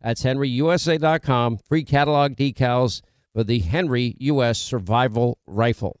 That's henryusa.com. Free catalog decals for the Henry U.S. Survival Rifle.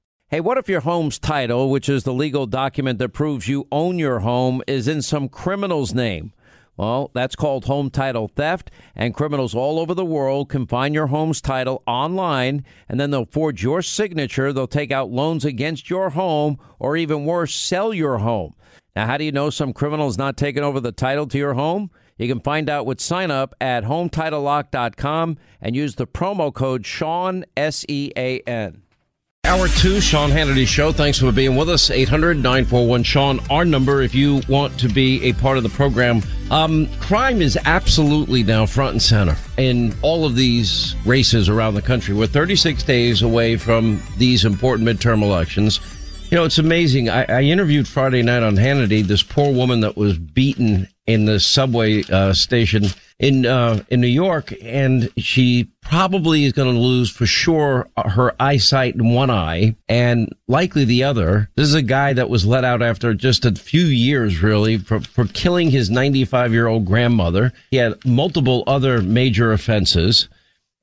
Hey, what if your home's title, which is the legal document that proves you own your home, is in some criminal's name? Well, that's called home title theft, and criminals all over the world can find your home's title online, and then they'll forge your signature. They'll take out loans against your home, or even worse, sell your home. Now, how do you know some criminal's not taking over the title to your home? You can find out with sign up at HometitleLock.com and use the promo code Sean, S E A N. Hour two, Sean Hannity Show. Thanks for being with us. 800 941 Sean, our number if you want to be a part of the program. Um, crime is absolutely now front and center in all of these races around the country. We're 36 days away from these important midterm elections. You know, it's amazing. I, I interviewed Friday night on Hannity this poor woman that was beaten in the subway uh, station in uh, in New York, and she probably is going to lose for sure her eyesight in one eye and likely the other. This is a guy that was let out after just a few years, really, for, for killing his 95 year old grandmother. He had multiple other major offenses.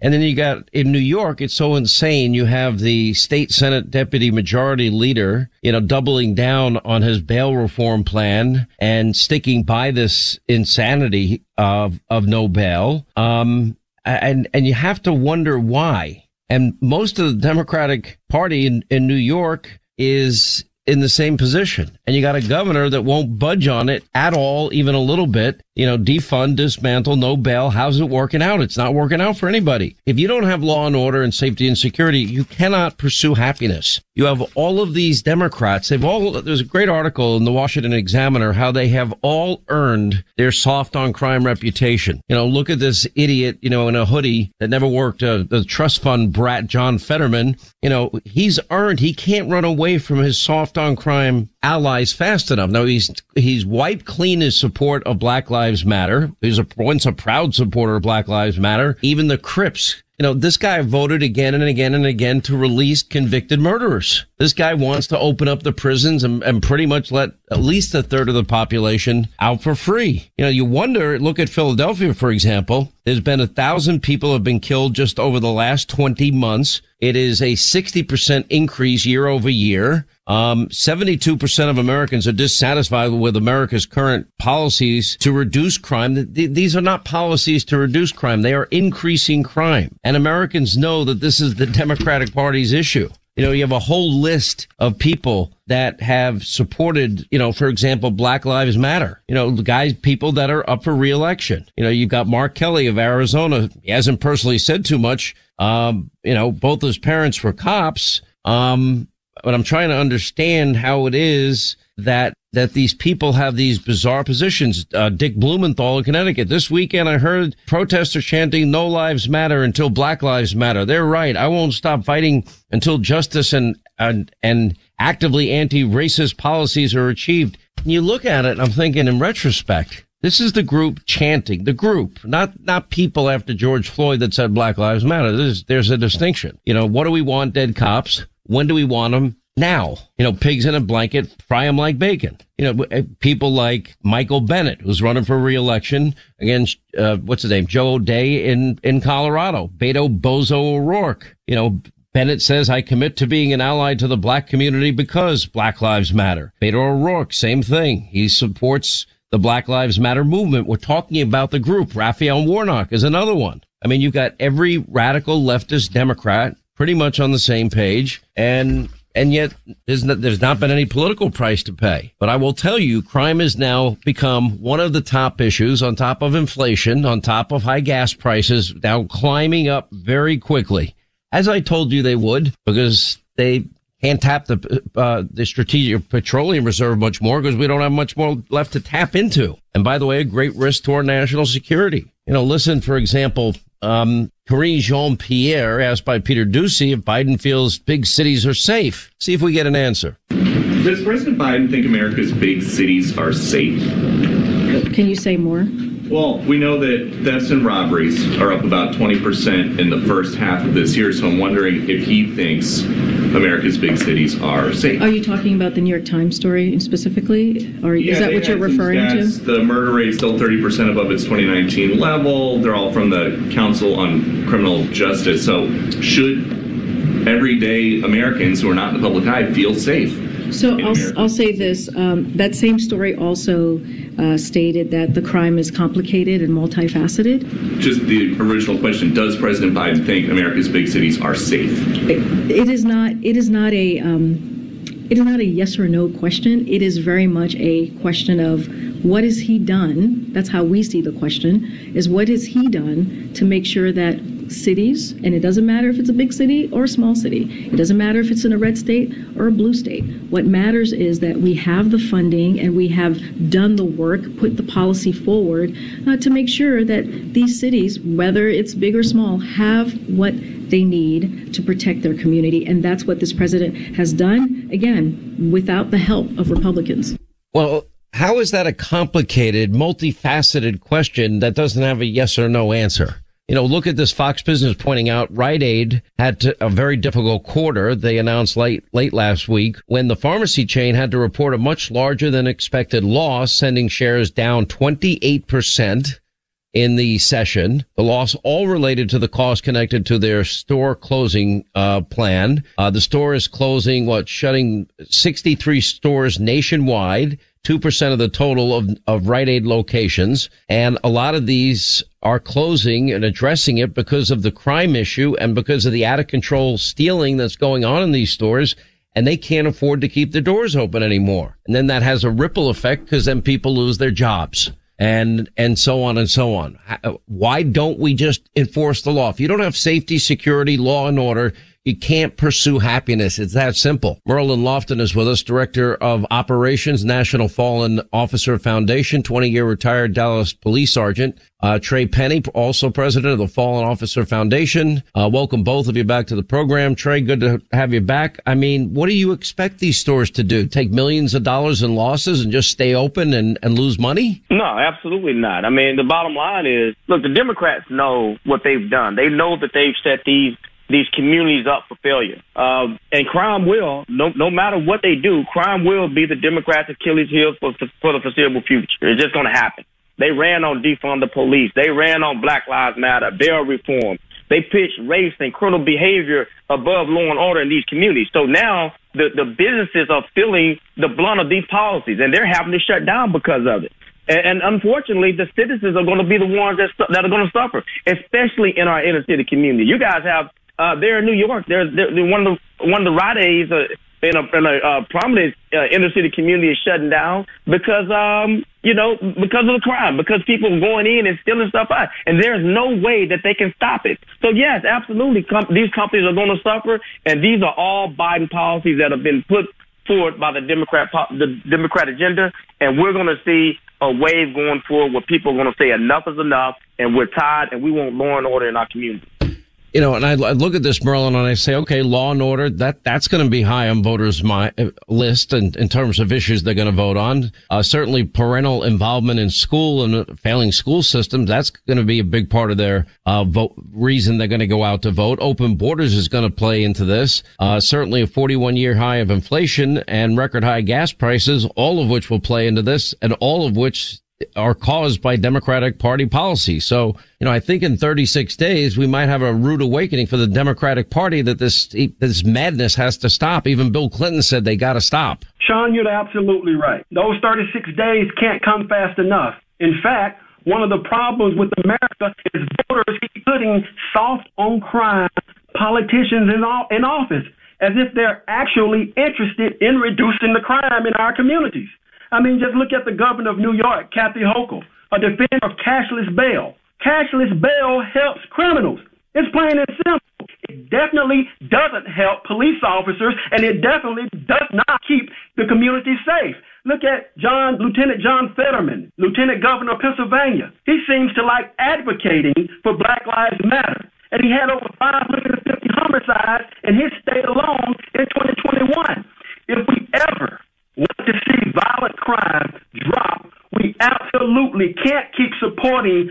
And then you got in New York, it's so insane. You have the state Senate deputy majority leader, you know, doubling down on his bail reform plan and sticking by this insanity of, of no bail. Um, and, and you have to wonder why. And most of the Democratic Party in, in New York is in the same position. And you got a governor that won't budge on it at all, even a little bit you know, defund, dismantle, no bail. How's it working out? It's not working out for anybody. If you don't have law and order and safety and security, you cannot pursue happiness. You have all of these Democrats. They've all, there's a great article in the Washington Examiner how they have all earned their soft on crime reputation. You know, look at this idiot, you know, in a hoodie that never worked, uh, the trust fund brat, John Fetterman. You know, he's earned, he can't run away from his soft on crime allies fast enough. Now he's, he's wiped clean his support of Black Lives Lives Matter. He's a, once a proud supporter of Black Lives Matter. Even the Crips you know, this guy voted again and again and again to release convicted murderers. This guy wants to open up the prisons and, and pretty much let at least a third of the population out for free. You know, you wonder, look at Philadelphia, for example. There's been a thousand people have been killed just over the last 20 months. It is a 60% increase year over year. Um, 72% of Americans are dissatisfied with America's current policies to reduce crime. These are not policies to reduce crime. They are increasing crime. And Americans know that this is the Democratic Party's issue. You know, you have a whole list of people that have supported, you know, for example, Black Lives Matter. You know, the guys, people that are up for reelection. You know, you've got Mark Kelly of Arizona. He hasn't personally said too much. Um, you know, both his parents were cops. Um, but I'm trying to understand how it is that that these people have these bizarre positions. Uh, Dick Blumenthal in Connecticut. This weekend, I heard protesters chanting "No lives matter until Black lives matter." They're right. I won't stop fighting until justice and and and actively anti-racist policies are achieved. And you look at it, I'm thinking, in retrospect, this is the group chanting. The group, not not people after George Floyd that said Black Lives Matter. There's there's a distinction. You know, what do we want? Dead cops. When do we want them? Now. You know, pigs in a blanket, fry them like bacon. You know, eh, people like Michael Bennet, who's running for reelection against, uh, what's his name? Joe O'Dea in, in Colorado. Beto Bozo O'Rourke. You know, Bennet says, I commit to being an ally to the black community because Black Lives Matter. Beto O'Rourke, same thing. He supports the Black Lives Matter movement. We're talking about the group. Raphael Warnock is another one. I mean, you've got every radical leftist Democrat pretty much on the same page. And and yet there's not, there's not been any political price to pay. But I will tell you, crime has now become one of the top issues on top of inflation, on top of high gas prices, now climbing up very quickly, as I told you they would, because they can't tap the uh, the strategic petroleum reserve much more because we don't have much more left to tap into. And by the way, a great risk to our national security. You know, listen, for example, um, Karine Jean Pierre asked by Peter Doocy if Biden feels big cities are safe. See if we get an answer. Does President Biden think America's big cities are safe? Can you say more? Well, we know that thefts and robberies are up about 20% in the first half of this year, so I'm wondering if he thinks America's big cities are safe. Are you talking about the New York Times story specifically? Or yeah, is that what you're referring stats. to? The murder rate is still 30% above its 2019 level. They're all from the Council on Criminal Justice. So, should everyday Americans who are not in the public eye feel safe? So I'll, I'll say this. Um, that same story also uh, stated that the crime is complicated and multifaceted. Just the original question: Does President Biden think America's big cities are safe? it, it is not. It is not a. Um, it is not a yes or no question. It is very much a question of what has he done? That's how we see the question: is what has he done to make sure that cities, and it doesn't matter if it's a big city or a small city. It doesn't matter if it's in a red state or a blue state. What matters is that we have the funding and we have done the work, put the policy forward uh, to make sure that these cities, whether it's big or small, have what they need to protect their community. And that's what this president has done, again, without the help of Republicans. Well, how is that a complicated, multifaceted question that doesn't have a yes or no answer? You know, look at this Fox Business pointing out Rite Aid had a very difficult quarter. They announced late, late last week when the pharmacy chain had to report a much larger than expected loss, sending shares down 28% in the session. The loss all related to the cost connected to their store closing uh, plan. Uh, the store is closing, what, shutting 63 stores nationwide. 2% of the total of, of Rite Aid locations. And a lot of these are closing and addressing it because of the crime issue and because of the out of control stealing that's going on in these stores. And they can't afford to keep the doors open anymore. And then that has a ripple effect because then people lose their jobs and and so on and so on. Why don't we just enforce the law? If you don't have safety, security, law and order, you can't pursue happiness. It's that simple. Merlin Lofton is with us, Director of Operations, National Fallen Officer Foundation, 20 year retired Dallas Police Sergeant. Uh, Tre Pennie, also President of the Fallen Officer Foundation. Uh, welcome both of you back to the program. Tre, good to have you back. I mean, what do you expect these stores to do? Take millions of dollars in losses and just stay open and, and lose money? No, absolutely not. I mean, the bottom line is, look, the Democrats know what they've done. They know that they've set these these communities up for failure. Uh, and crime will, no, no matter what they do, crime will be the Democrats' Achilles heel for, for the foreseeable future. It's just going to happen. They ran on defund the police. They ran on Black Lives Matter, bail reform. They pitched race and criminal behavior above law and order in these communities. So now the, the businesses are feeling the blunt of these policies, and they're having to shut down because of it. And, and unfortunately, the citizens are going to be the ones that, that are going to suffer, especially in our inner city community. You guys have uh, there in New York, they're, they're one of the one of the Rite Aids uh, in a, in a uh, prominent uh, inner city community is shutting down because um you know because of the crime because people are going in and stealing stuff out. And there's no way that they can stop it. So yes absolutely com- these companies are going to suffer. And these are all Biden policies that have been put forward by the Democrat the Democrat agenda. And we're going to see a wave going forward where people are going to say enough is enough and we're tired and we want law and order in our community you know, and I, I, look at this, Merlin, and I say, okay, law and order, that, that's going to be high on voters' my, uh, list in, in terms of issues they're going to vote on. Uh, certainly parental involvement in school and failing school systems, that's going to be a big part of their, uh, vote, reason they're going to go out to vote. Open borders is going to play into this. Uh, certainly a 41 year high of inflation and record high gas prices, all of which will play into this and all of which are caused by Democratic Party policy. So, you know, I think in 36 days we might have a rude awakening for the Democratic Party that this this madness has to stop. Even Bill Clinton said they got to stop. Sean, you're absolutely right. Those 36 days can't come fast enough. In fact, one of the problems with America is voters keep putting soft on crime politicians in, all, in office as if they're actually interested in reducing the crime in our communities. I mean, just look at the governor of New York, Kathy Hochul, a defender of cashless bail. Cashless bail helps criminals. It's plain and simple. It definitely doesn't help police officers, and it definitely does not keep the community safe. Look at John, Lieutenant John Fetterman, Lieutenant Governor of Pennsylvania. He seems to like advocating for Black Lives Matter. And he had over 550 homicides in his state alone in 2021. If we ever want to see violent crime drop, we absolutely can't keep supporting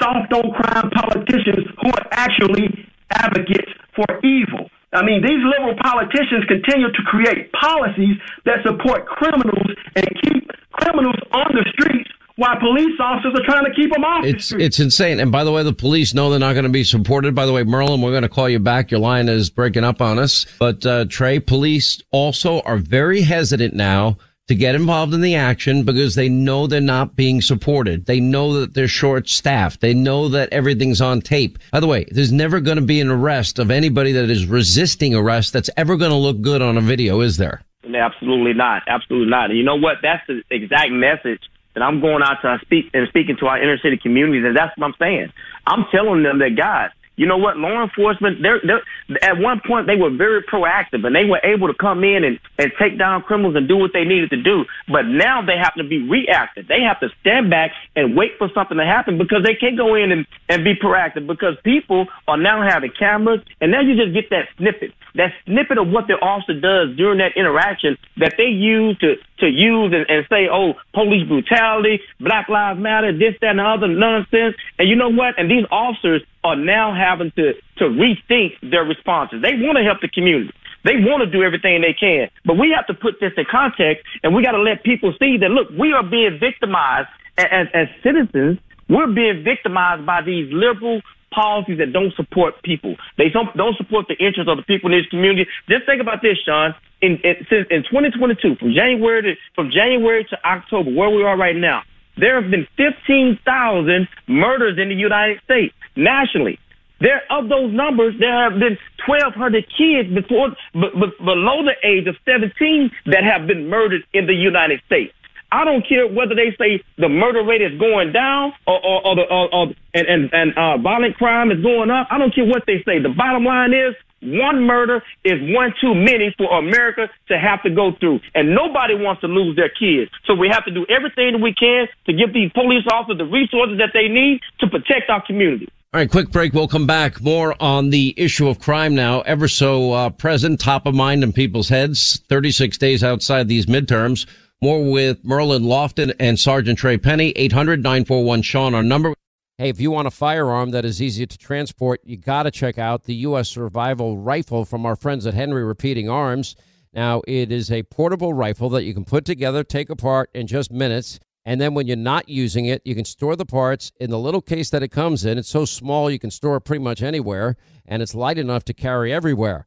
soft on crime politicians who are actually advocates for evil. I mean, these liberal politicians continue to create policies that support criminals and keep criminals on the streets why police officers are trying to keep them off. It's it's insane. And by the way, the police know they're not going to be supported. By the way, Merlin, we're going to call you back. Your line is breaking up on us. But uh, Tre, police also are very hesitant now to get involved in the action because they know they're not being supported. They know that they're short staffed. They know that everything's on tape. By the way, there's never going to be an arrest of anybody that is resisting arrest that's ever going to look good on a video, is there? Absolutely not. Absolutely not. And you know what? That's the exact message and I'm going out to speak and speaking to our inner city communities, and that's what I'm saying. I'm telling them that guys, you know what? Law enforcement, they're, they're, at one point they were very proactive and they were able to come in and, and take down criminals and do what they needed to do. But now they have to be reactive. They have to stand back and wait for something to happen because they can't go in and, and be proactive because people are now having cameras and now you just get that snippet, that snippet of what the officer does during that interaction that they use to, to use and, and say, oh, police brutality, Black Lives Matter, this, that, and the other nonsense. And you know what? And these officers are now having to, to rethink their responses. They want to help the community. They want to do everything they can. But we have to put this in context and we got to let people see that, look, we are being victimized as, as citizens. We're being victimized by these liberal policies that don't support people. They don't, don't support the interests of the people in this community. Just think about this, Sean. In, in, since in 2022, from January to, from January to October, where we are right now, there have been 15,000 murders in the United States nationally. There, of those numbers, there have been 1,200 kids before, b- b- below the age of 17 that have been murdered in the United States. I don't care whether they say the murder rate is going down or, or, or, the, or, or and, and, and uh, violent crime is going up. I don't care what they say. The bottom line is one murder is one too many for America to have to go through. And nobody wants to lose their kids. So we have to do everything that we can to give these police officers the resources that they need to protect our community. All right, quick break. We'll come back more on the issue of crime now, ever so uh, present, top of mind in people's heads. 36 days outside these midterms. More with Merlin Lofton and Sergeant Tre Pennie. 800 941 Sean, our number. Hey, if you want a firearm that is easy to transport, you got to check out the U.S. Survival Rifle from our friends at Henry Repeating Arms. Now, it is a portable rifle that you can put together, take apart in just minutes. And then when you're not using it, you can store the parts in the little case that it comes in. It's so small you can store it pretty much anywhere, and it's light enough to carry everywhere.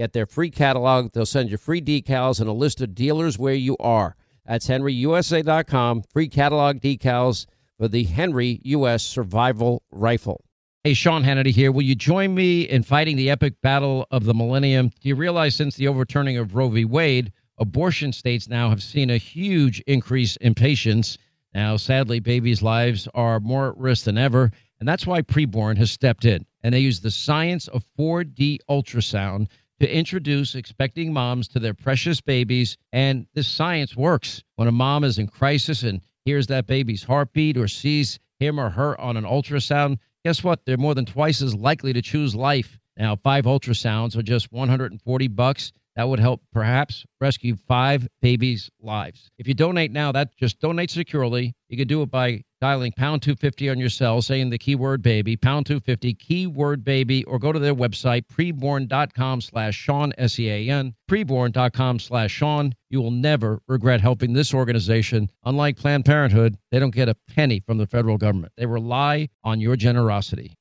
Get their free catalog. They'll send you free decals and a list of dealers where you are. That's henryusa.com. Free catalog decals for the Henry U.S. Survival Rifle. Hey, Sean Hannity here. Will you join me in fighting the epic battle of the millennium? Do you realize since the overturning of Roe v. Wade, abortion states now have seen a huge increase in patients? Now, sadly, babies' lives are more at risk than ever, and that's why Preborn has stepped in. And they use the science of 4D ultrasound to introduce expecting moms to their precious babies. And this science works. When a mom is in crisis and hears that baby's heartbeat or sees him or her on an ultrasound, guess what? They're more than twice as likely to choose life. Now, five ultrasounds are just 140 bucks. That would help perhaps rescue five babies' lives. If you donate now, that just donate securely. You can do it by dialing pound 250 on your cell, saying the keyword baby, pound 250, keyword baby, or go to their website, preborn.com slash Sean, S-E-A-N, preborn.com slash Sean. You will never regret helping this organization. Unlike Planned Parenthood, they don't get a penny from the federal government. They rely on your generosity.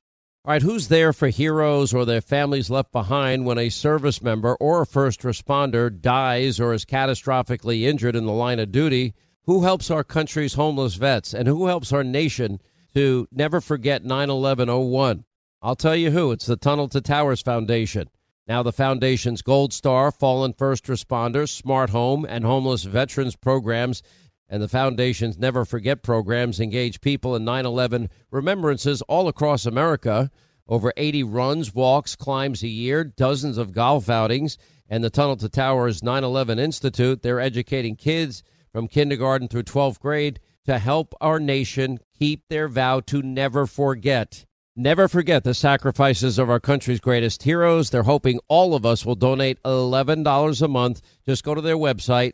All right, who's there for heroes or their families left behind when a service member or a first responder dies or is catastrophically injured in the line of duty? Who helps our country's homeless vets and who helps our nation to never forget 9 11 01? I'll tell you who. It's the Tunnel to Towers Foundation. Now, the Foundation's Gold Star, Fallen First Responders, Smart Home, and Homeless Veterans programs and the Foundation's Never Forget programs engage people in 9 11 remembrances all across America. Over 80 runs, walks, climbs a year, dozens of golf outings, and the Tunnel to Towers 9 11 Institute. They're educating kids from kindergarten through 12th grade to help our nation keep their vow to never forget. Never forget the sacrifices of our country's greatest heroes. They're hoping all of us will donate $11 a month. Just go to their website,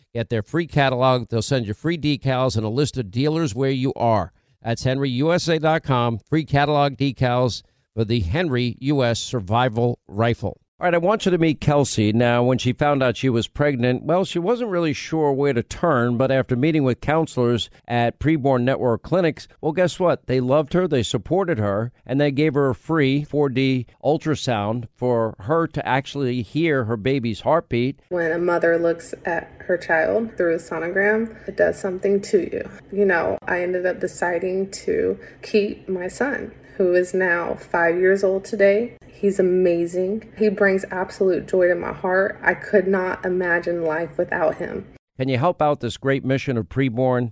Get their free catalog. They'll send you free decals and a list of dealers where you are. That's henryusa.com. Free catalog decals for the Henry U.S. Survival Rifle. All right, I want you to meet Kelsey. Now, when she found out she was pregnant, well, she wasn't really sure where to turn, but after meeting with counselors at Preborn Network Clinics, well, guess what? They loved her, they supported her, and they gave her a free 4D ultrasound for her to actually hear her baby's heartbeat. When a mother looks at her child through a sonogram, it does something to you. You know, I ended up deciding to keep my son who is now five years old today. He's amazing. He brings absolute joy to my heart. I could not imagine life without him. Can you help out this great mission of preborn?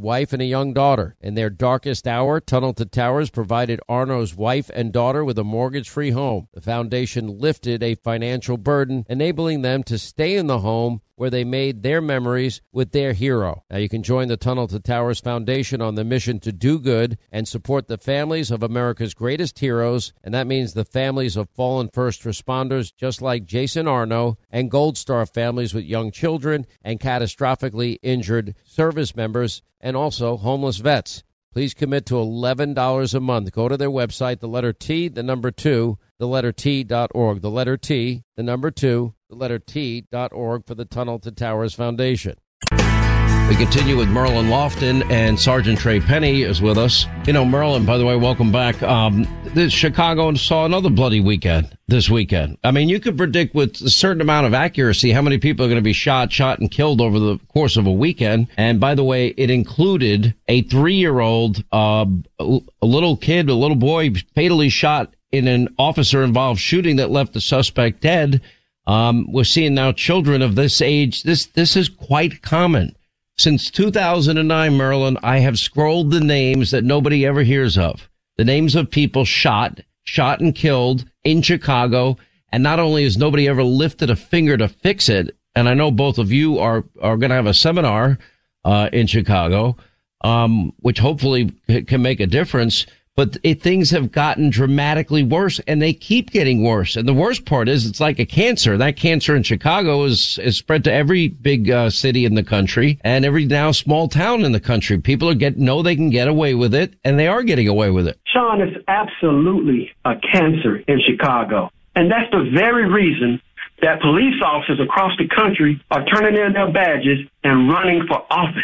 wife and a young daughter. In their darkest hour, Tunnel to Towers provided Arno's wife and daughter with a mortgage free home. The foundation lifted a financial burden, enabling them to stay in the home where they made their memories with their hero. Now you can join the Tunnel to Towers Foundation on the mission to do good and support the families of America's greatest heroes, and that means the families of fallen first responders just like Jason Arno and Gold Star families with young children and catastrophically injured service members and also homeless vets. Please commit to $11 a month. Go to their website, the letter T, the number two, the letter T.org. The letter T, the number two, the letter T.org for the Tunnel to Towers Foundation. We continue with Merlin Lofton and Sergeant Tre Pennie is with us. You know, Merlin, by the way, welcome back. Um, this Chicago saw another bloody weekend this weekend. I mean, you could predict with a certain amount of accuracy how many people are going to be shot, shot and killed over the course of a weekend. And by the way, it included a three year old, uh, a little kid, a little boy fatally shot in an officer involved shooting that left the suspect dead. Um, we're seeing now children of this age. This, this is quite common. Since 2009, Merlin, I have scrolled the names that nobody ever hears of. The names of people shot, shot and killed in Chicago. And not only has nobody ever lifted a finger to fix it, and I know both of you are, are going to have a seminar, uh, in Chicago, um, which hopefully can make a difference but it, things have gotten dramatically worse and they keep getting worse. And the worst part is it's like a cancer. That cancer in Chicago is, is spread to every big uh, city in the country and every now small town in the country. People are get, know they can get away with it and they are getting away with it. Sean, it's absolutely a cancer in Chicago. And that's the very reason that police officers across the country are turning in their badges and running for office.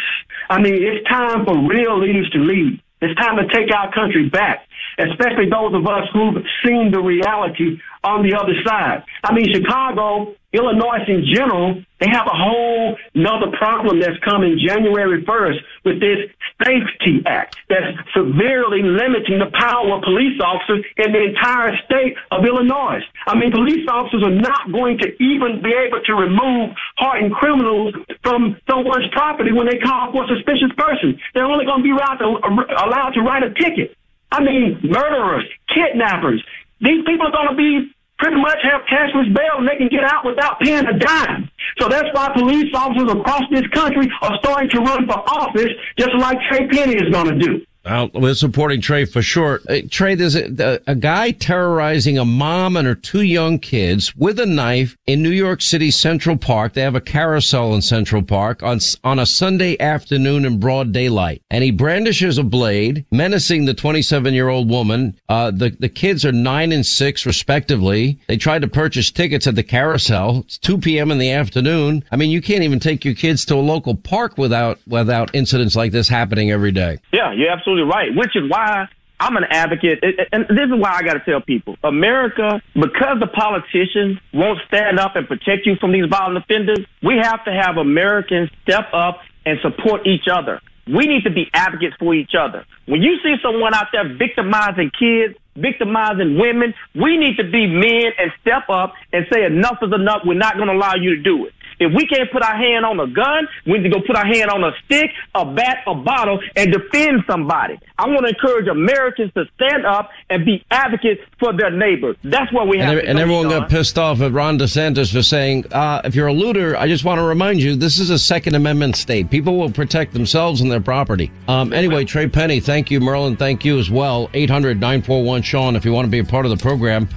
I mean, it's time for real leaders to lead. It's time to take our country back, especially those of us who've seen the reality on the other side. I mean, Chicago, Illinois in general, they have a whole another problem that's coming January 1st with this Safety Act that's severely limiting the power of police officers in the entire state of Illinois. I mean, police officers are not going to even be able to remove hardened criminals from someone's property when they call for a suspicious person. They're only going to be allowed to, allowed to write a ticket. I mean, murderers, kidnappers. These people are going to be pretty much have cashless bail and they can get out without paying a dime. So that's why police officers across this country are starting to run for office, just like Tre Pennie is going to do. Well, we're supporting Tre for sure. Uh, Tre, there's a, a, guy terrorizing a mom and her two young kids with a knife in New York City Central Park. They have a carousel in Central Park on on a Sunday afternoon in broad daylight, and he brandishes a blade, menacing the 27 year old woman. Uh, the the kids are nine and six respectively. They tried to purchase tickets at the carousel. It's 2 p.m. in the afternoon. I mean, you can't even take your kids to a local park without without incidents like this happening every day. Yeah, you absolutely absolutely right, which is why I'm an advocate, and this is why I got to tell people America, because the politicians won't stand up and protect you from these violent offenders, we have to have Americans step up and support each other. We need to be advocates for each other. When you see someone out there victimizing kids, victimizing women, we need to be men and step up and say enough is enough. We're not going to allow you to do it. If we can't put our hand on a gun, we need to go put our hand on a stick, a bat, a bottle, and defend somebody. I want to encourage Americans to stand up and be advocates for their neighbors. That's what we have. And, and everyone got pissed off at Ron DeSantis for saying, uh, if you're a looter, I just want to remind you, this is a Second Amendment state. People will protect themselves and their property. Um, anyway, Tre Pennie, thank you. Merlin, thank you as well. 800 941 Sean, if you want to be a part of the program.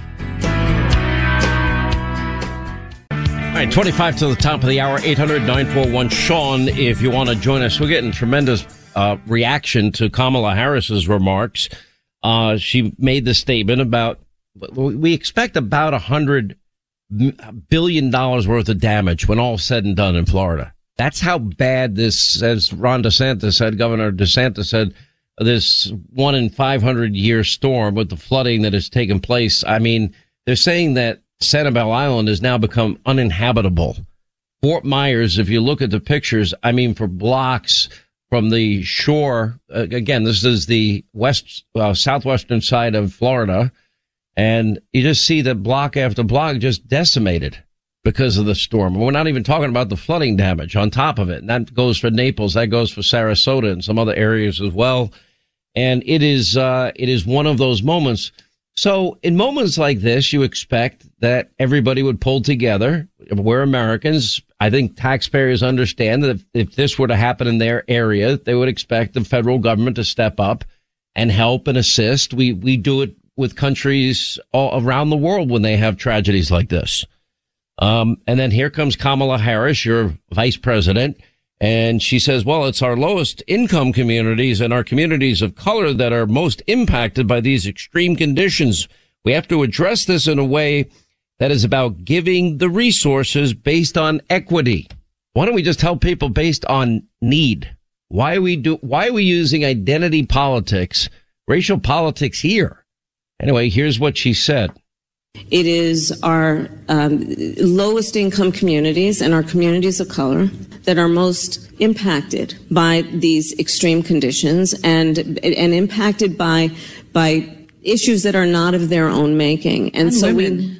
Right, 25 to the top of the hour, 800 941 Sean, if you want to join us. We're getting tremendous uh, reaction to Kamala Harris's remarks. Uh, she made the statement about we expect about a hundred billion dollars worth of damage when all said and done in Florida. That's how bad this, as Ron DeSantis said, Governor DeSantis said, this one in 500 year storm with the flooding that has taken place. I mean, they're saying that Sanibel Island has now become uninhabitable. Fort Myers, if you look at the pictures, I mean, for blocks from the shore, uh, again, this is the west, uh, southwestern side of Florida. And you just see that block after block just decimated. because of the storm. We're not even talking about the flooding damage on top of it. And that goes for Naples. That goes for Sarasota and some other areas as well. And it is, uh, it is one of those moments. So in moments like this, you expect that everybody would pull together. We're Americans. I think taxpayers understand that if, if this were to happen in their area, they would expect the federal government to step up and help and assist. We, we do it with countries all around the world when they have tragedies like this. Um, and then here comes Kamala Harris, your vice president, and she says, well, it's our lowest income communities and our communities of color that are most impacted by these extreme conditions. We have to address this in a way that is about giving the resources based on equity. Why don't we just help people based on need? Why are we do, why are we using identity politics, racial politics here? Anyway, here's what she said. It is our um, lowest income communities and our communities of color that are most impacted by these extreme conditions and and impacted by by issues that are not of their own making. And, and so women. we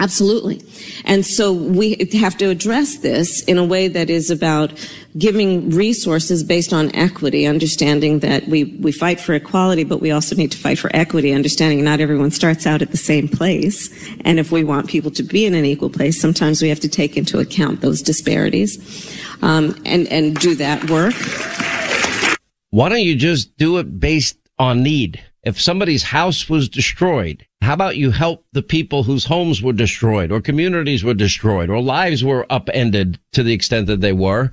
Absolutely. And so we have to address this in a way that is about giving resources based on equity, understanding that we, we fight for equality, but we also need to fight for equity, understanding not everyone starts out at the same place. And if we want people to be in an equal place, sometimes we have to take into account those disparities um, and, and do that work. Why don't you just do it based on need? If somebody's house was destroyed, how about you help the people whose homes were destroyed or communities were destroyed or lives were upended to the extent that they were?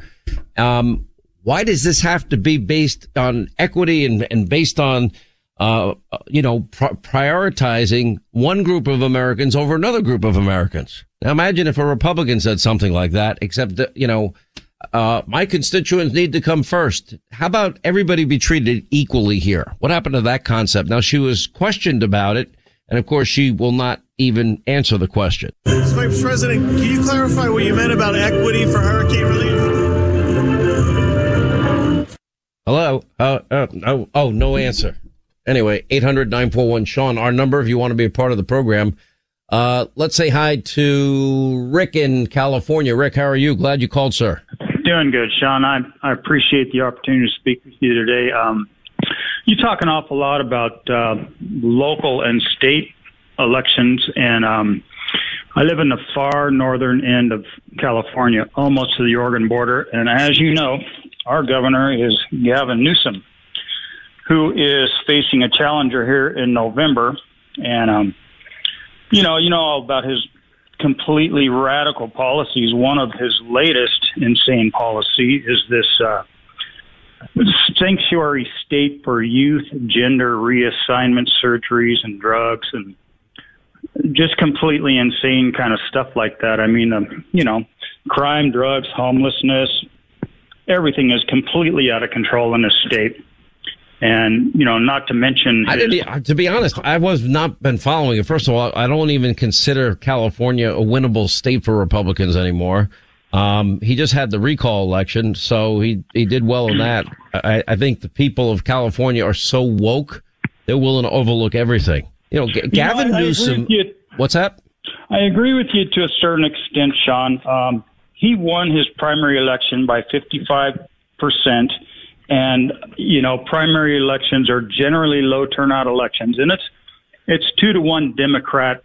Um, why does this have to be based on equity and, and based on, uh, you know, pr- prioritizing one group of Americans over another group of Americans? Now imagine if a Republican said something like that, except that, you know, uh, my constituents need to come first. How about everybody be treated equally here? What happened to that concept? Now she was questioned about it and of course, she will not even answer the question. Vice President, can you clarify what you meant about equity for hurricane relief? Hello? Uh, uh, oh, oh, no answer. Anyway, 800 941 Sean, our number if you want to be a part of the program. Uh, let's say hi to Rick in California. Rick, how are you? Glad you called, sir. Doing good, Sean. I, I appreciate the opportunity to speak with you today. Um, you talk an awful lot about uh, local and state elections, and um, I live in the far northern end of California, almost to the Oregon border. And as you know, our governor is Gavin Newsom, who is facing a challenger here in November. And, um, you know, you know all about his completely radical policies. One of his latest insane policy is this uh, sanctuary state for youth gender reassignment surgeries and drugs and just completely insane kind of stuff like that. I mean, um, you know, crime, drugs, homelessness, everything is completely out of control in this state. And you know, not to mention, his- I didn't. To be honest, I was not been following it. First of all, I don't even consider California a winnable state for Republicans anymore. Um, he just had the recall election, so he, he did well in that. I, I think the people of California are so woke, they're willing to overlook everything. You know, G- Gavin know, Newsom. What's that? I agree with you to a certain extent, Sean. Um, he won his primary election by 55%. And, you know, primary elections are generally low turnout elections. And it's, it's two to one Democrat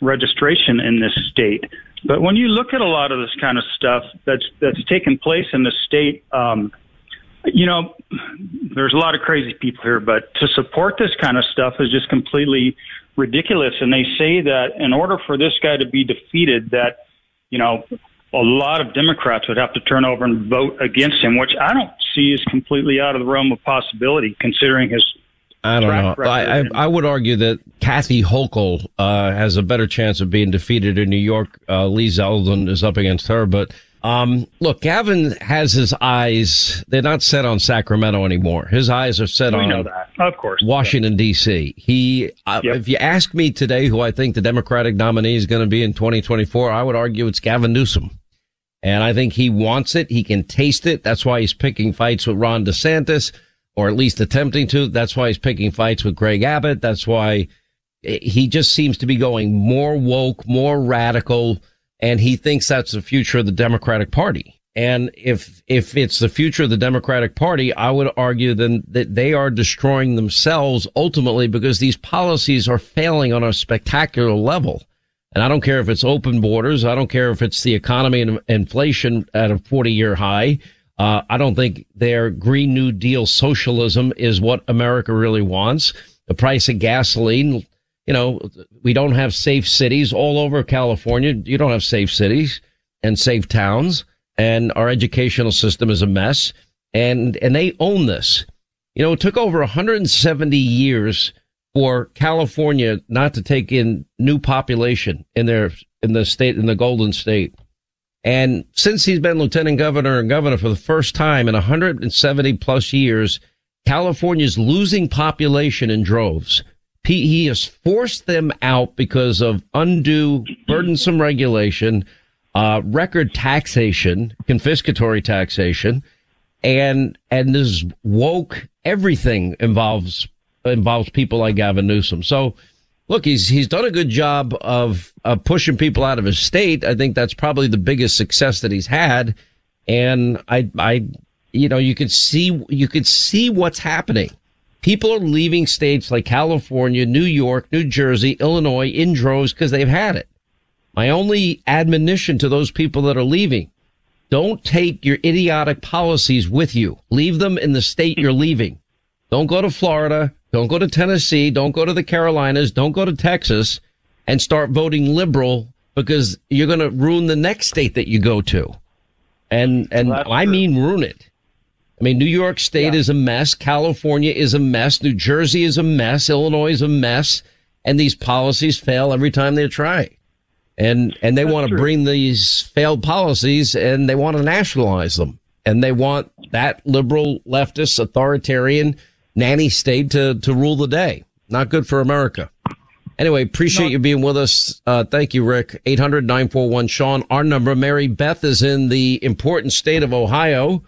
registration in this state. But when you look at a lot of this kind of stuff that's that's taken place in the state, um, you know, there's a lot of crazy people here, but to support this kind of stuff is just completely ridiculous. And they say that in order for this guy to be defeated, that you know, a lot of Democrats would have to turn over and vote against him, which I don't see as completely out of the realm of possibility, considering his I don't know. I, I, I would argue that Kathy Hochul uh, has a better chance of being defeated in New York. Uh, Lee Zeldin is up against her, but um, look, Gavin has his eyes. They're not set on Sacramento anymore. His eyes are set we on know that. Of course. Washington D.C. He, uh, Yep. if you ask me today who I think the Democratic nominee is going to be in 2024, I would argue it's Gavin Newsom. And I think he wants it. He can taste it. That's why he's picking fights with Ron DeSantis, or at least attempting to. That's why he's picking fights with Greg Abbott. That's why he just seems to be going more woke, more radical. and he thinks that's the future of the Democratic Party. And if if it's the future of the Democratic Party, I would argue then that they are destroying themselves ultimately because these policies are failing on a spectacular level. And I don't care if it's open borders. I don't care if it's the economy and inflation at a 40 year high. Uh, I don't think their Green New Deal socialism is what America really wants. The price of gasoline, you know, we don't have safe cities all over California. You don't have safe cities and safe towns and our educational system is a mess. And, and they own this. You know, it took over 170 years for California not to take in new population in their, in the state, in the Golden State. And since he's been lieutenant governor and governor for the first time in 170 plus years, California's losing population in droves. He has forced them out because of undue burdensome regulation, uh, record taxation, confiscatory taxation, and and this woke everything involves involves people like Gavin Newsom. So, look, he's he's done a good job of of pushing people out of his state. I think that's probably the biggest success that he's had, and I I you know you could see you could see what's happening. People are leaving states like California, New York, New Jersey, Illinois in droves because they've had it. My only admonition to those people that are leaving, don't take your idiotic policies with you. Leave them in the state you're leaving. Don't go to Florida. Don't go to Tennessee. Don't go to the Carolinas. Don't go to Texas and start voting liberal because you're going to ruin the next state that you go to. And, and well, I mean ruin it. I mean, New York State yeah. is a mess. California is a mess. New Jersey is a mess. Illinois is a mess. And these policies fail every time they try and and they want to bring these failed policies and they want to nationalize them and they want that liberal leftist authoritarian nanny state to to rule the day. Not good for america. Anyway appreciate you being with us. Uh, thank you rick. 800-941 sean. Our number mary beth is in the important state of ohio.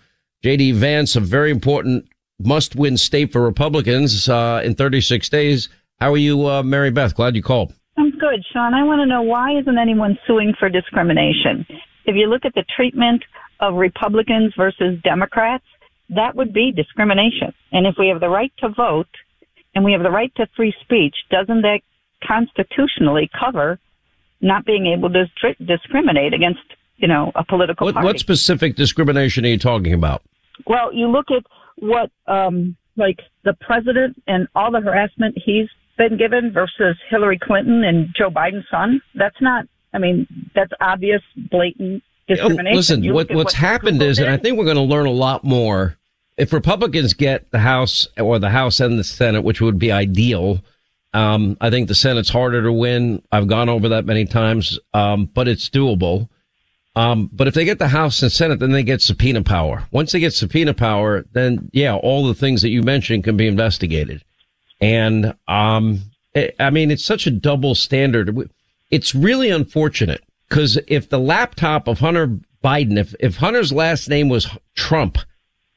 Jd vance a very important must win state for republicans uh, in 36 days. How are you uh, mary beth? Glad you called. I'm good, Sean. I want to know why isn't anyone suing for discrimination? If you look at the treatment of Republicans versus Democrats, that would be discrimination. And if we have the right to vote and we have the right to free speech, doesn't that constitutionally cover not being able to discriminate against, you know, a political what, party? What specific discrimination are you talking about? Well, you look at what, um, like the president and all the harassment he's been given versus Hillary Clinton and Joe Biden's son. That's not, I mean, that's obvious, blatant discrimination. Oh, listen, what, what's what happened is, and I think we're going to learn a lot more. If Republicans get the House or the House and the Senate, which would be ideal, um, I think the Senate's harder to win. I've gone over that many times, um, but it's doable. Um, but if they get the House and Senate, then they get subpoena power. Once they get subpoena power, then yeah, all the things that you mentioned can be investigated. And, um, it, I mean, it's such a double standard. It's really unfortunate because if the laptop of Hunter Biden, if, if Hunter's last name was Trump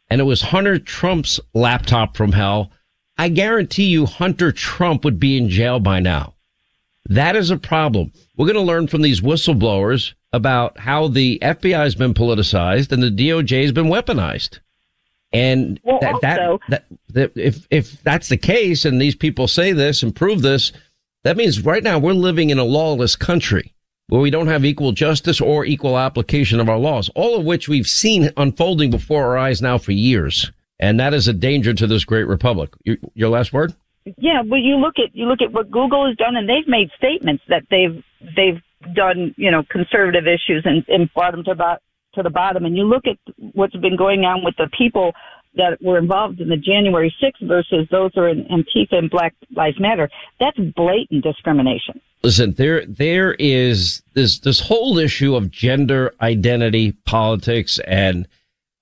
and it was Hunter Trump's laptop from hell, I guarantee you Hunter Trump would be in jail by now. That is a problem. We're going to learn from these whistleblowers about how the FBI has been politicized and the DOJ has been weaponized. And well, that, also, that, that, that, if, if that's the case and these people say this and prove this, that means right now we're living in a lawless country where we don't have equal justice or equal application of our laws, all of which we've seen unfolding before our eyes now for years. And that is a danger to this great republic. Your, your last word? Yeah, well, you look at you look at what Google has done, and they've made statements that they've they've done you know conservative issues and, and brought them to about to the bottom and you look at what's been going on with the people that were involved in the January 6th versus those who are in Antifa and Black Lives Matter, that's blatant discrimination. Listen, there there is this this whole issue of gender identity politics and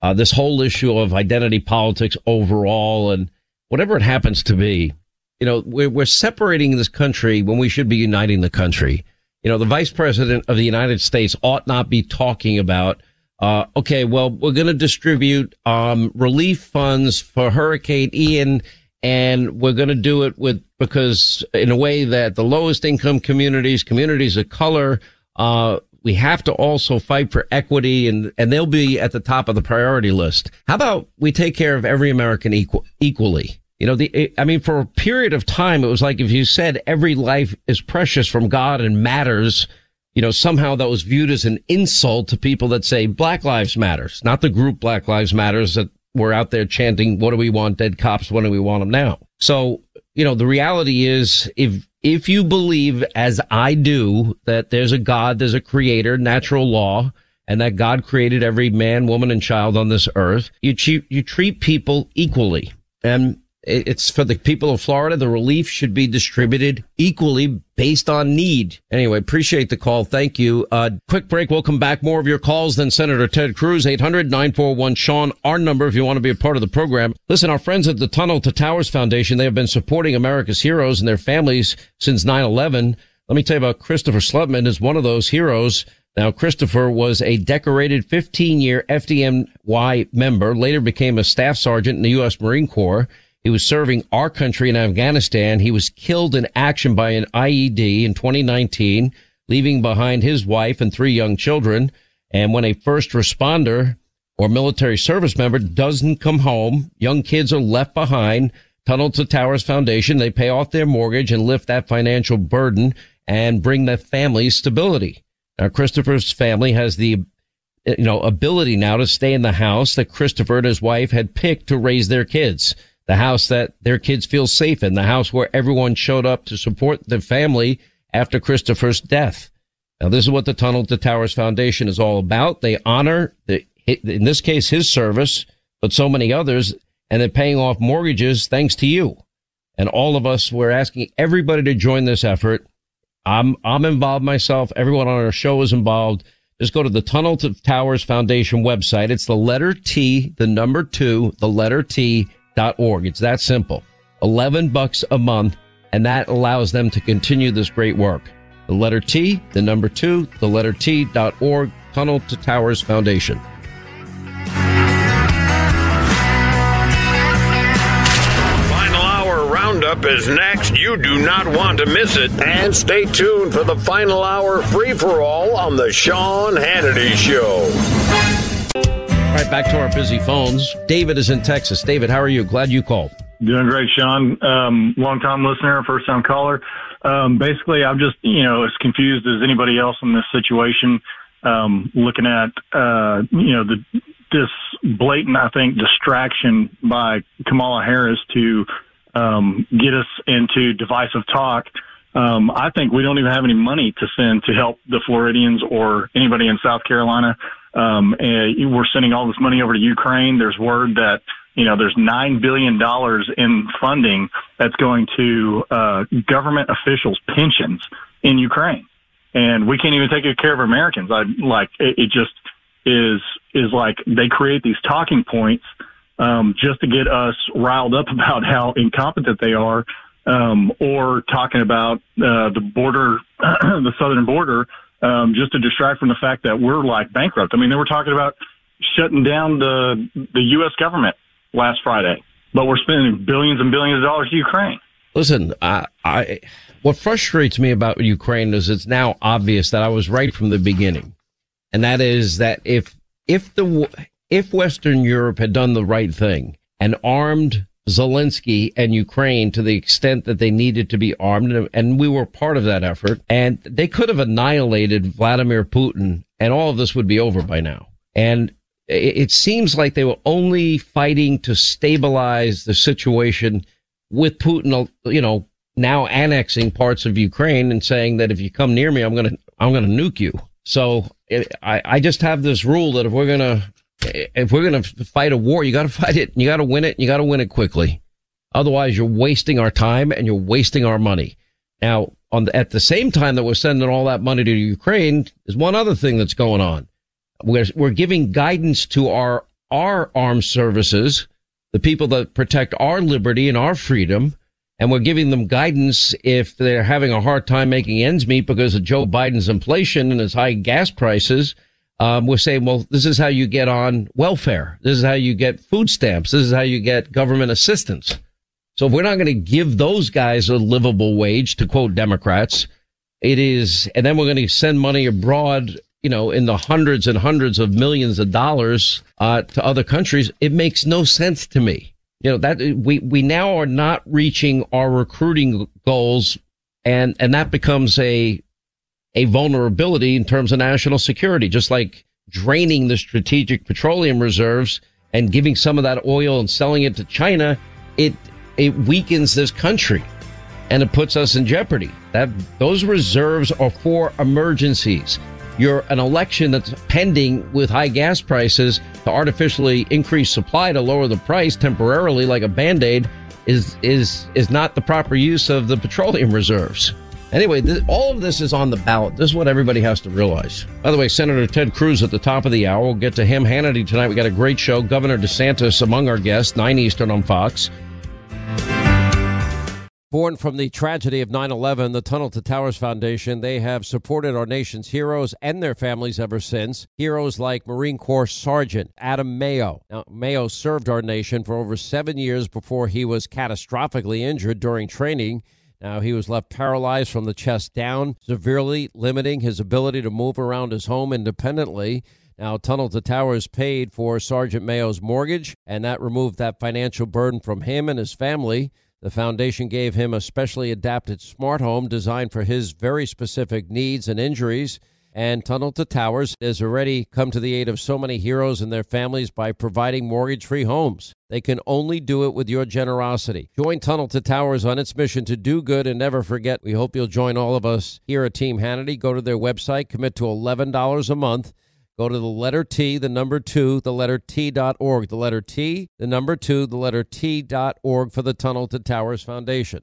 uh, this whole issue of identity politics overall and whatever it happens to be. You know, we're we're separating this country when we should be uniting the country. You know, the vice president of the United States ought not be talking about uh, okay, well, we're going to distribute um, relief funds for Hurricane Ian, and we're going to do it with because in a way that the lowest income communities, communities of color, uh, we have to also fight for equity and, and they'll be at the top of the priority list. How about we take care of every American equal, equally? You know, the, I mean, for a period of time, it was like if you said every life is precious from God and matters, you know, somehow that was viewed as an insult to people that say Black Lives Matters, not the group Black Lives Matters that were out there chanting, what do we want? Dead cops. When do we want them now? So, you know, the reality is if, if you believe as I do that there's a God, there's a creator, natural law, and that God created every man, woman, and child on this earth, you treat, you treat people equally. And it's for the people of Florida. The relief should be distributed equally based on need. Anyway, appreciate the call. Thank you. Uh, quick break. We'll come back. More of your calls than Senator Ted Cruz. 800-941-SEAN, our number if you want to be a part of the program. Listen, our friends at the Tunnel to Towers Foundation, they have been supporting America's heroes and their families since 9-11. Let me tell you about Christopher Slutman is one of those heroes. Now, Christopher was a decorated 15 year FDNY member, later became a staff sergeant in the U.S. Marine Corps. He was serving our country in Afghanistan. He was killed in action by an IED in 2019, leaving behind his wife and three young children. And when a first responder or military service member doesn't come home, young kids are left behind. Tunnel to Towers Foundation, they pay off their mortgage and lift that financial burden and bring the family stability. Now, Christopher's family has the you know, ability now to stay in the house that Christopher and his wife had picked to raise their kids the house that their kids feel safe in, the house where everyone showed up to support the family after Christopher's death. Now, this is what the Tunnel to Towers Foundation is all about. They honor, the, in this case, his service, but so many others, and they're paying off mortgages thanks to you. And all of us, we're asking everybody to join this effort. I'm, I'm involved myself. Everyone on our show is involved. Just go to the Tunnel to Towers Foundation website. It's the letter T, the number two, the letter T, org. It's that simple. 11 bucks a month, and that allows them to continue this great work. The letter T, the number two, the letter T dot org, Tunnel to Towers Foundation. Final hour roundup is next. You do not want to miss it. And stay tuned for the final hour free for all on the Sean Hannity Show. Right back to our busy phones. David is in Texas. David, how are you? Glad you called. Doing great, Sean. Um, long time listener, first time caller. Um, basically, I'm just, you know, as confused as anybody else in this situation. Um, looking at, uh, you know, the, this blatant, I think, distraction by Kamala Harris to um, get us into divisive talk. Um, I think we don't even have any money to send to help the Floridians or anybody in South Carolina. Um, and we're sending all this money over to Ukraine. There's word that you know there's nine billion dollars in funding that's going to uh, government officials' pensions in Ukraine, and we can't even take care of Americans. I like it, it just is is like they create these talking points um, just to get us riled up about how incompetent they are, um, or talking about uh, the border, the southern border um, just to distract from the fact that we're like bankrupt. I mean, they were talking about shutting down the the U.S. government last Friday, but we're spending billions and billions of dollars to Ukraine. Listen, I, I what frustrates me about Ukraine is it's now obvious that I was right from the beginning, and that is that if if the if Western Europe had done the right thing and armed Zelensky and Ukraine to the extent that they needed to be armed. And we were part of that effort. And they could have annihilated Vladimir Putin and all of this would be over by now. And it seems like they were only fighting to stabilize the situation with Putin, you know, now annexing parts of Ukraine and saying that if you come near me, I'm going to, I'm going to nuke you. So I, I just have this rule that if we're going to Eh, if we're going to fight a war, you got to fight it. And you got to win it. And you got to win it quickly. Otherwise, you're wasting our time and you're wasting our money. Now, on the, at the same time that we're sending all that money to Ukraine, there's one other thing that's going on. We're, we're giving guidance to our, our armed services, the people that protect our liberty and our freedom. And we're giving them guidance if they're having a hard time making ends meet because of Joe Biden's inflation and his high gas prices um, we're saying, well, this is how you get on welfare. This is how you get food stamps. This is how you get government assistance. So if we're not going to give those guys a livable wage, to quote Democrats, it is, and then we're going to send money abroad, you know, in the hundreds and hundreds of millions of dollars uh, to other countries, it makes no sense to me. You know that we we now are not reaching our recruiting goals, and and that becomes a a vulnerability in terms of national security, just like draining the strategic petroleum reserves and giving some of that oil and selling it to China. It it weakens this country and it puts us in jeopardy. That those reserves are for emergencies. You're an election that's pending with high gas prices to artificially increase supply to lower the price temporarily, like a band aid, is is is not the proper use of the petroleum reserves. Anyway, this, all of this is on the ballot. This is what everybody has to realize. By the way, Senator Ted Cruz at the top of the hour. We'll get to him. Hannity tonight. We got a great show. Governor DeSantis among our guests, 9 Eastern on Fox. Born from the tragedy of 9 11, the Tunnel to Towers Foundation, they have supported our nation's heroes and their families ever since. Heroes like Marine Corps Sergeant Adam Mayo. Now, Mayo served our nation for over seven years before he was catastrophically injured during training. Now, he was left paralyzed from the chest down, severely limiting his ability to move around his home independently. Now, Tunnel to Towers paid for Sergeant Mayo's mortgage, and that removed that financial burden from him and his family. The foundation gave him a specially adapted smart home designed for his very specific needs and injuries. And Tunnel to Towers has already come to the aid of so many heroes and their families by providing mortgage free homes. They can only do it with your generosity. Join Tunnel to Towers on its mission to do good and never forget. We hope you'll join all of us here at Team Hannity. Go to their website, commit to $11 a month Go to the letter T, the number two, the letter T dot org. The letter T, the number two, the letter T dot org for the Tunnel to Towers Foundation.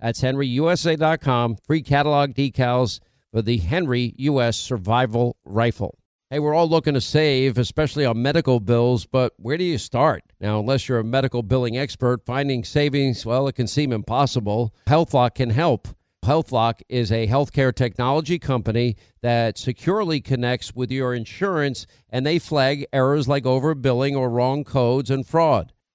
That's henryusa.com. Free catalog decals for the Henry U.S. Survival Rifle. Hey, we're all looking to save, especially on medical bills, but where do you start? Now, unless you're a medical billing expert, finding savings, well, it can seem impossible. HealthLock can help. HealthLock is a healthcare technology company that securely connects with your insurance and they flag errors like overbilling or wrong codes and fraud.